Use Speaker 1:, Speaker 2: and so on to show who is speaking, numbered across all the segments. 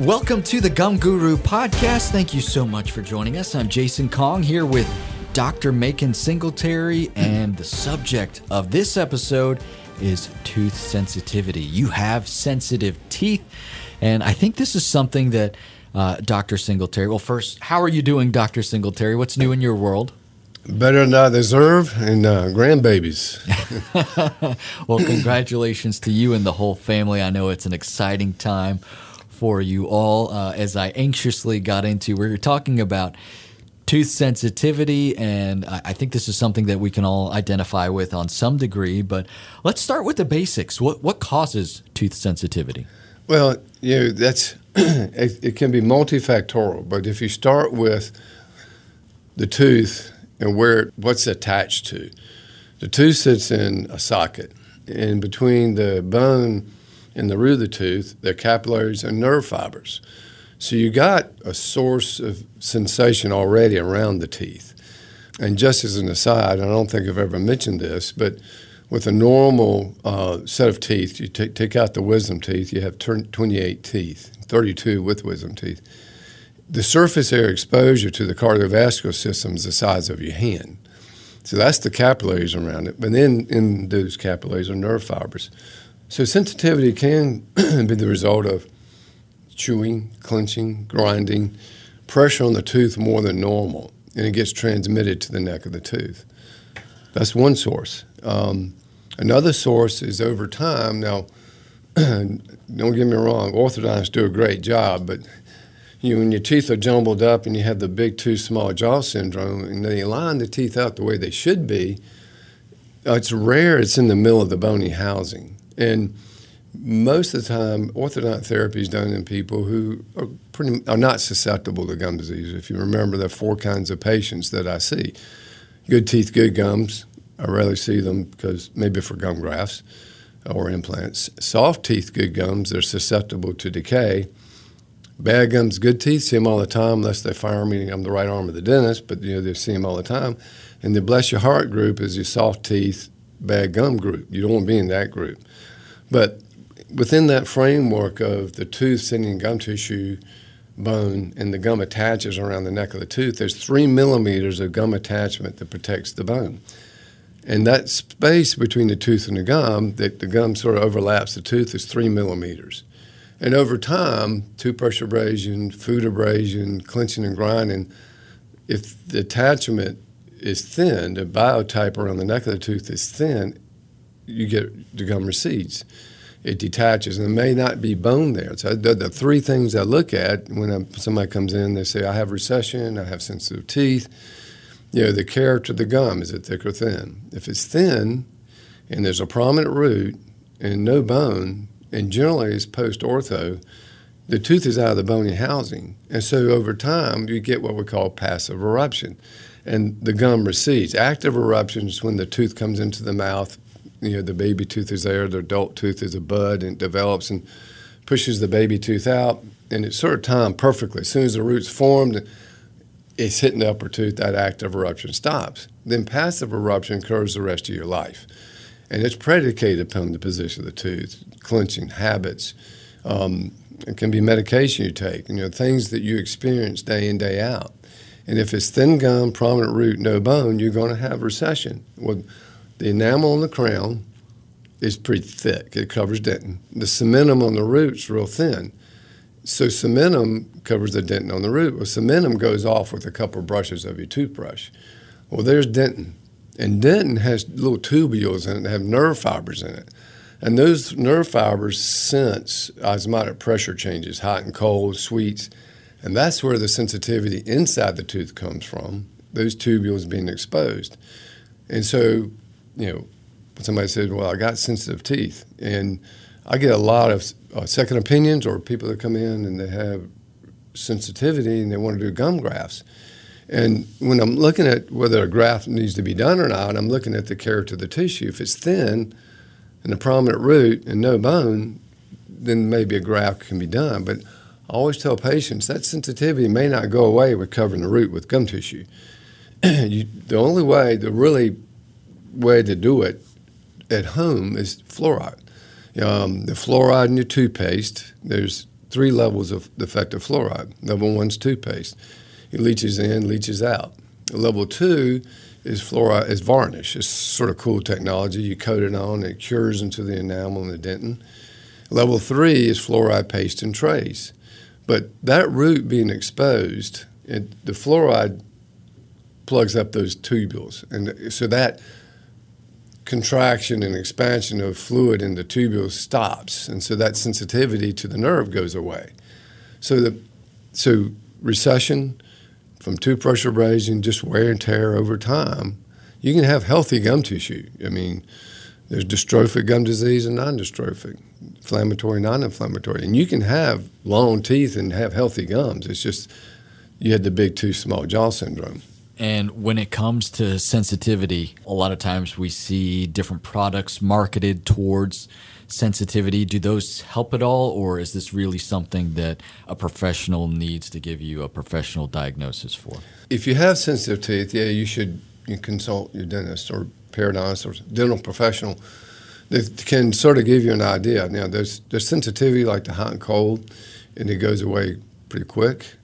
Speaker 1: Welcome to the Gum Guru podcast. Thank you so much for joining us. I'm Jason Kong here with Dr. Macon Singletary, and the subject of this episode is tooth sensitivity. You have sensitive teeth, and I think this is something that uh, Dr. Singletary. Well, first, how are you doing, Dr. Singletary? What's new in your world?
Speaker 2: Better than I deserve, and uh, grandbabies.
Speaker 1: well, congratulations to you and the whole family. I know it's an exciting time for you all. Uh, as I anxiously got into, we were talking about tooth sensitivity, and I, I think this is something that we can all identify with on some degree. But let's start with the basics. What what causes tooth sensitivity?
Speaker 2: Well, you know that's it, it can be multifactorial, but if you start with the tooth and where what's attached to, the tooth sits in a socket, and between the bone in the root of the tooth, the capillaries and nerve fibers. So you got a source of sensation already around the teeth. And just as an aside, I don't think I've ever mentioned this, but with a normal uh, set of teeth, you take, take out the wisdom teeth, you have 28 teeth, 32 with wisdom teeth. The surface area exposure to the cardiovascular system is the size of your hand. So that's the capillaries around it. But then in those capillaries are nerve fibers. So sensitivity can be the result of chewing, clenching, grinding, pressure on the tooth more than normal, and it gets transmitted to the neck of the tooth. That's one source. Um, another source is over time. Now, don't get me wrong, orthodontists do a great job, but you when your teeth are jumbled up and you have the big tooth, small jaw syndrome, and they line the teeth out the way they should be, it's rare it's in the middle of the bony housing. And most of the time, orthodont therapy is done in people who are pretty are not susceptible to gum disease. If you remember, there are four kinds of patients that I see: good teeth, good gums. I rarely see them because maybe for gum grafts or implants. Soft teeth, good gums. They're susceptible to decay. Bad gums, good teeth. See them all the time, unless they fire me. I'm the right arm of the dentist, but you know they see them all the time. And the bless your heart group is your soft teeth, bad gum group. You don't want to be in that group. But within that framework of the tooth sending gum tissue bone and the gum attaches around the neck of the tooth, there's three millimeters of gum attachment that protects the bone. And that space between the tooth and the gum, that the gum sort of overlaps the tooth, is three millimeters. And over time, toothbrush abrasion, food abrasion, clenching and grinding, if the attachment is thin, the biotype around the neck of the tooth is thin, you get the gum recedes. It detaches, and there may not be bone there. So the, the three things I look at when I, somebody comes in, they say, "I have recession, I have sensitive teeth." You know, the character of the gum is it thick or thin? If it's thin, and there's a prominent root and no bone, and generally it's post ortho, the tooth is out of the bony housing, and so over time you get what we call passive eruption, and the gum recedes. Active eruption is when the tooth comes into the mouth you know the baby tooth is there, the adult tooth is a bud and it develops and pushes the baby tooth out, and it's sort of timed perfectly. As soon as the root's formed, it's hitting the upper tooth, that active eruption stops. Then passive eruption occurs the rest of your life, and it's predicated upon the position of the tooth, clenching habits. Um, it can be medication you take, you know, things that you experience day in day out. And if it's thin gum, prominent root, no bone, you're going to have recession. Well, the enamel on the crown is pretty thick. It covers dentin. The cementum on the root's real thin. So cementum covers the dentin on the root. Well, cementum goes off with a couple of brushes of your toothbrush. Well, there's dentin. And dentin has little tubules in it that have nerve fibers in it. And those nerve fibers sense osmotic pressure changes, hot and cold, sweets. And that's where the sensitivity inside the tooth comes from, those tubules being exposed. And so you know, somebody says, "Well, I got sensitive teeth," and I get a lot of uh, second opinions or people that come in and they have sensitivity and they want to do gum grafts. And when I'm looking at whether a graft needs to be done or not, I'm looking at the character of the tissue. If it's thin and a prominent root and no bone, then maybe a graft can be done. But I always tell patients that sensitivity may not go away with covering the root with gum tissue. you, the only way the really way to do it at home is fluoride. Um, the fluoride in your toothpaste, there's three levels of defective fluoride. Level one's toothpaste. It leaches in, leaches out. Level two is fluoride is varnish. It's sort of cool technology. You coat it on, it cures into the enamel and the dentin. Level three is fluoride paste and trace. But that root being exposed, it, the fluoride plugs up those tubules, and so that contraction and expansion of fluid in the tubules stops, and so that sensitivity to the nerve goes away. So the so recession from toothbrush abrasion, just wear and tear over time, you can have healthy gum tissue. I mean, there's dystrophic gum disease and non-dystrophic, inflammatory, non-inflammatory, and you can have long teeth and have healthy gums. It's just you had the big tooth, small jaw syndrome.
Speaker 1: And when it comes to sensitivity, a lot of times we see different products marketed towards sensitivity. Do those help at all, or is this really something that a professional needs to give you a professional diagnosis for?
Speaker 2: If you have sensitive teeth, yeah, you should you consult your dentist or periodontist or dental professional that can sort of give you an idea. Now, there's there's sensitivity like the hot and cold, and it goes away pretty quick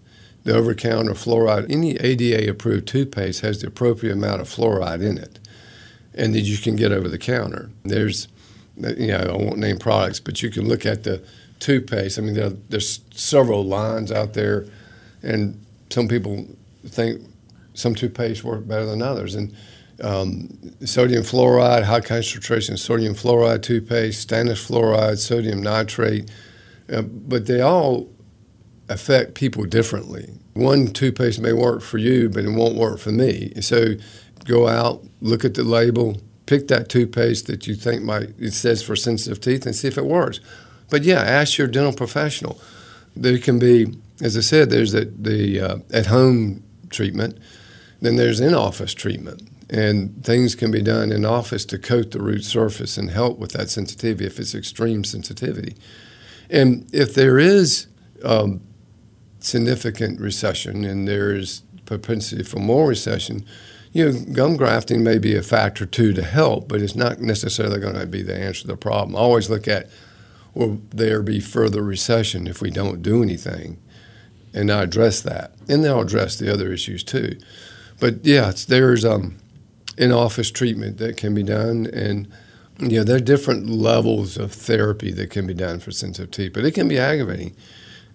Speaker 2: the over counter fluoride. Any ADA approved toothpaste has the appropriate amount of fluoride in it and that you can get over the counter. There's, you know, I won't name products, but you can look at the toothpaste. I mean, there, there's several lines out there, and some people think some toothpaste work better than others. And um, sodium fluoride, high concentration sodium fluoride toothpaste, stannous fluoride, sodium nitrate, uh, but they all affect people differently. One toothpaste may work for you, but it won't work for me. So go out, look at the label, pick that toothpaste that you think might it says for sensitive teeth, and see if it works. But yeah, ask your dental professional. There can be, as I said, there's the, the uh, at-home treatment, then there's in-office treatment, and things can be done in office to coat the root surface and help with that sensitivity if it's extreme sensitivity. And if there is um, significant recession and there's propensity for more recession, you know, gum grafting may be a factor too to help, but it's not necessarily going to be the answer to the problem. Always look at will there be further recession if we don't do anything, and I address that, and then I'll address the other issues too. But yeah, there's um, in-office treatment that can be done, and you know there are different levels of therapy that can be done for sensitive teeth, but it can be aggravating.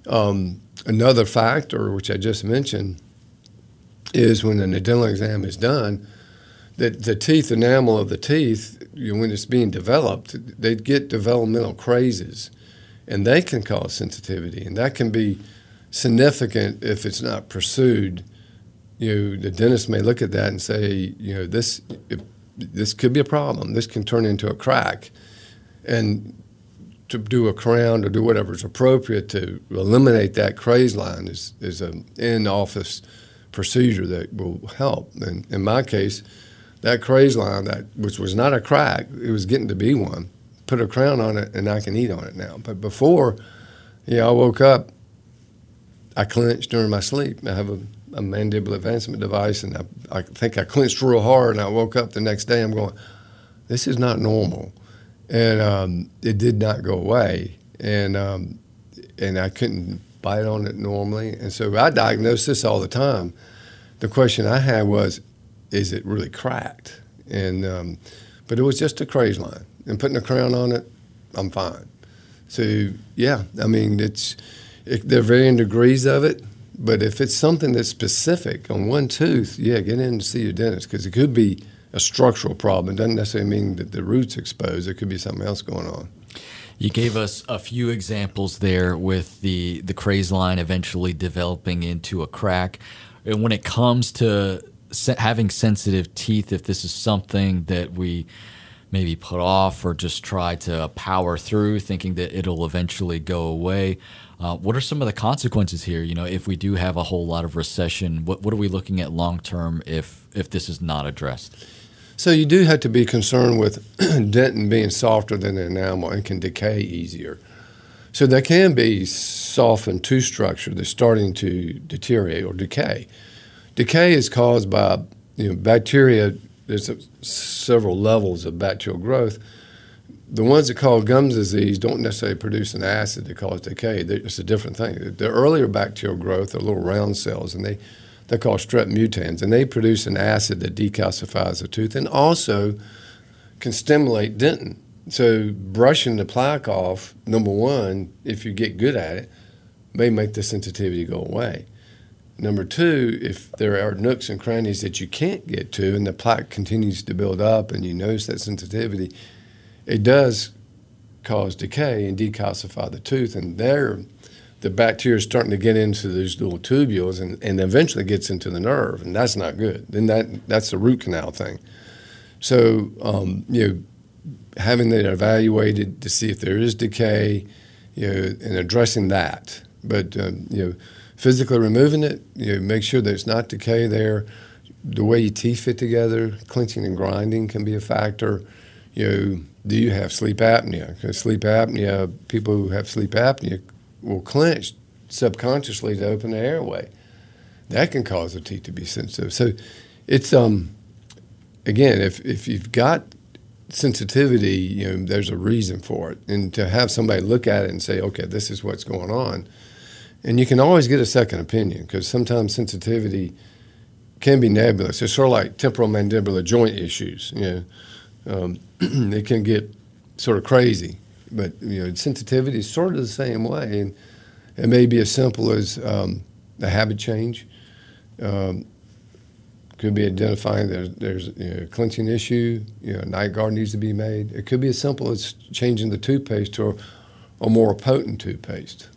Speaker 2: Um, another factor, which I just mentioned, is when an dental exam is done, that the teeth enamel of the teeth, you know, when it's being developed, they get developmental crazes, and they can cause sensitivity, and that can be significant if it's not pursued. You know, the dentist may look at that and say, you know, this it, this could be a problem. This can turn into a crack, and to do a crown or do whatever is appropriate to eliminate that craze line is, is an in office procedure that will help. And in my case, that craze line, that which was not a crack, it was getting to be one. Put a crown on it, and I can eat on it now. But before, yeah, I woke up, I clenched during my sleep. I have a, a mandible advancement device, and I, I think I clenched real hard, and I woke up the next day. I'm going, this is not normal and um, it did not go away, and um, and I couldn't bite on it normally, and so I diagnosed this all the time. The question I had was, is it really cracked? And um, but it was just a craze line, and putting a crown on it, I'm fine. So yeah, I mean it's it, there are varying degrees of it, but if it's something that's specific on one tooth, yeah, get in to see your dentist because it could be a structural problem. It doesn't necessarily mean that the root's exposed. There could be something else going on.
Speaker 1: You gave us a few examples there with the the craze line eventually developing into a crack. And when it comes to having sensitive teeth, if this is something that we maybe put off or just try to power through, thinking that it'll eventually go away. Uh, what are some of the consequences here? You know, if we do have a whole lot of recession, what, what are we looking at long term if if this is not addressed?
Speaker 2: So you do have to be concerned with dentin being softer than enamel and can decay easier. So there can be softened tooth structure that's starting to deteriorate or decay. Decay is caused by you know, bacteria. There's a, several levels of bacterial growth. the ones that cause gum disease don't necessarily produce an acid that causes decay. It's a different thing. The earlier bacterial growth are little round cells, and they they're called strep mutans, and they produce an acid that decalcifies the tooth and also can stimulate dentin. So brushing the plaque off, number one, if you get good at it, may make the sensitivity go away. Number two, if there are nooks and crannies that you can't get to and the plaque continues to build up and you notice that sensitivity, it does cause decay and decalcify the tooth. And there, the bacteria is starting to get into those little tubules and, and eventually gets into the nerve. And that's not good. Then that, that's the root canal thing. So, um, you know, having it evaluated to see if there is decay, you know, and addressing that. But, um, you know, physically removing it, you make sure there's not decay there. The way your teeth fit together, clenching and grinding can be a factor. You know, do you have sleep apnea? Because sleep apnea, people who have sleep apnea will clench subconsciously to open the airway. That can cause the teeth to be sensitive. So it's um again, if if you've got sensitivity, you know, there's a reason for it. And to have somebody look at it and say, okay, this is what's going on, and you can always get a second opinion because sometimes sensitivity can be nebulous. It's sort of like temporal mandibular joint issues. You know, um, it can get sort of crazy, but you know, sensitivity is sort of the same way, and it may be as simple as um, a habit change. Um, could be identifying there's, there's you know, a clenching issue, you know, a night guard needs to be made. It could be as simple as changing the toothpaste to a, a more potent toothpaste.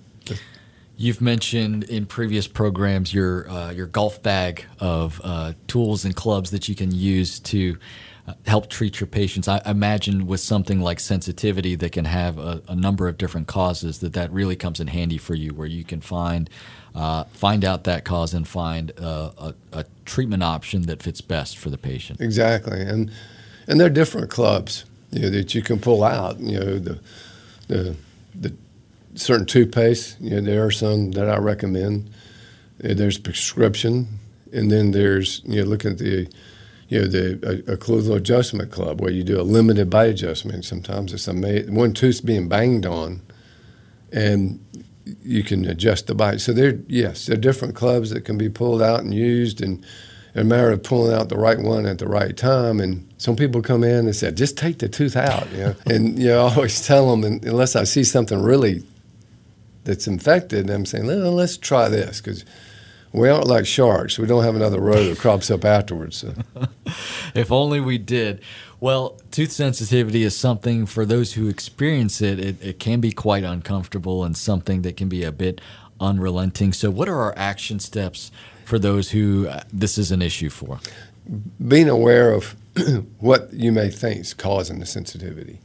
Speaker 1: You've mentioned in previous programs your uh, your golf bag of uh, tools and clubs that you can use to uh, help treat your patients. I imagine with something like sensitivity that can have a, a, number of different causes, that that really comes in handy for you, where you can find uh, find out that cause and find a, a, treatment option that fits best for the patient.
Speaker 2: Exactly, and and they're different clubs you know, that you can pull out. You know the the the certain toothpaste. You know, there are some that I recommend. Uh, there's prescription, and then there's you know looking at the you know the occlusal adjustment club where you do a limited bite adjustment. Sometimes it's a one tooth's being banged on, and you can adjust the bite. So there, yes, there are different clubs that can be pulled out and used, and a matter of pulling out the right one at the right time. And some people come in and say, just take the tooth out, you know. and you know, I always tell them, unless I see something really that's infected, I'm saying, let's try this because we aren't like sharks. We don't have another row that crops up afterwards. So.
Speaker 1: if only we did. Well, tooth sensitivity is something for those who experience it, it, it can be quite uncomfortable and something that can be a bit unrelenting. So, what are our action steps for those who uh, this is an issue for?
Speaker 2: Being aware of what you may think is causing the sensitivity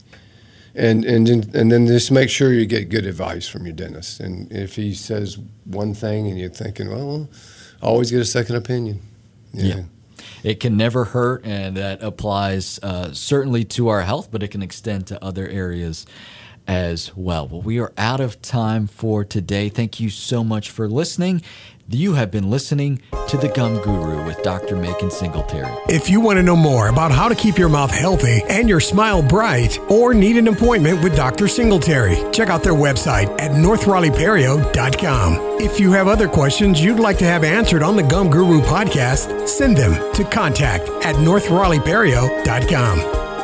Speaker 2: and and and then just make sure you get good advice from your dentist. And if he says one thing and you're thinking, well, always get a second opinion.
Speaker 1: Yeah. yeah. It can never hurt, and that applies uh, certainly to our health, but it can extend to other areas as well. Well, we are out of time for today. Thank you so much for listening. You have been listening to The Gum Guru with Dr. Macon Singletary.
Speaker 3: If you want to know more about how to keep your mouth healthy and your smile bright, or need an appointment with Dr. Singletary, check out their website at northraleighperio.com. If you have other questions you'd like to have answered on the Gum Guru podcast, send them to contact at northraleighperio.com.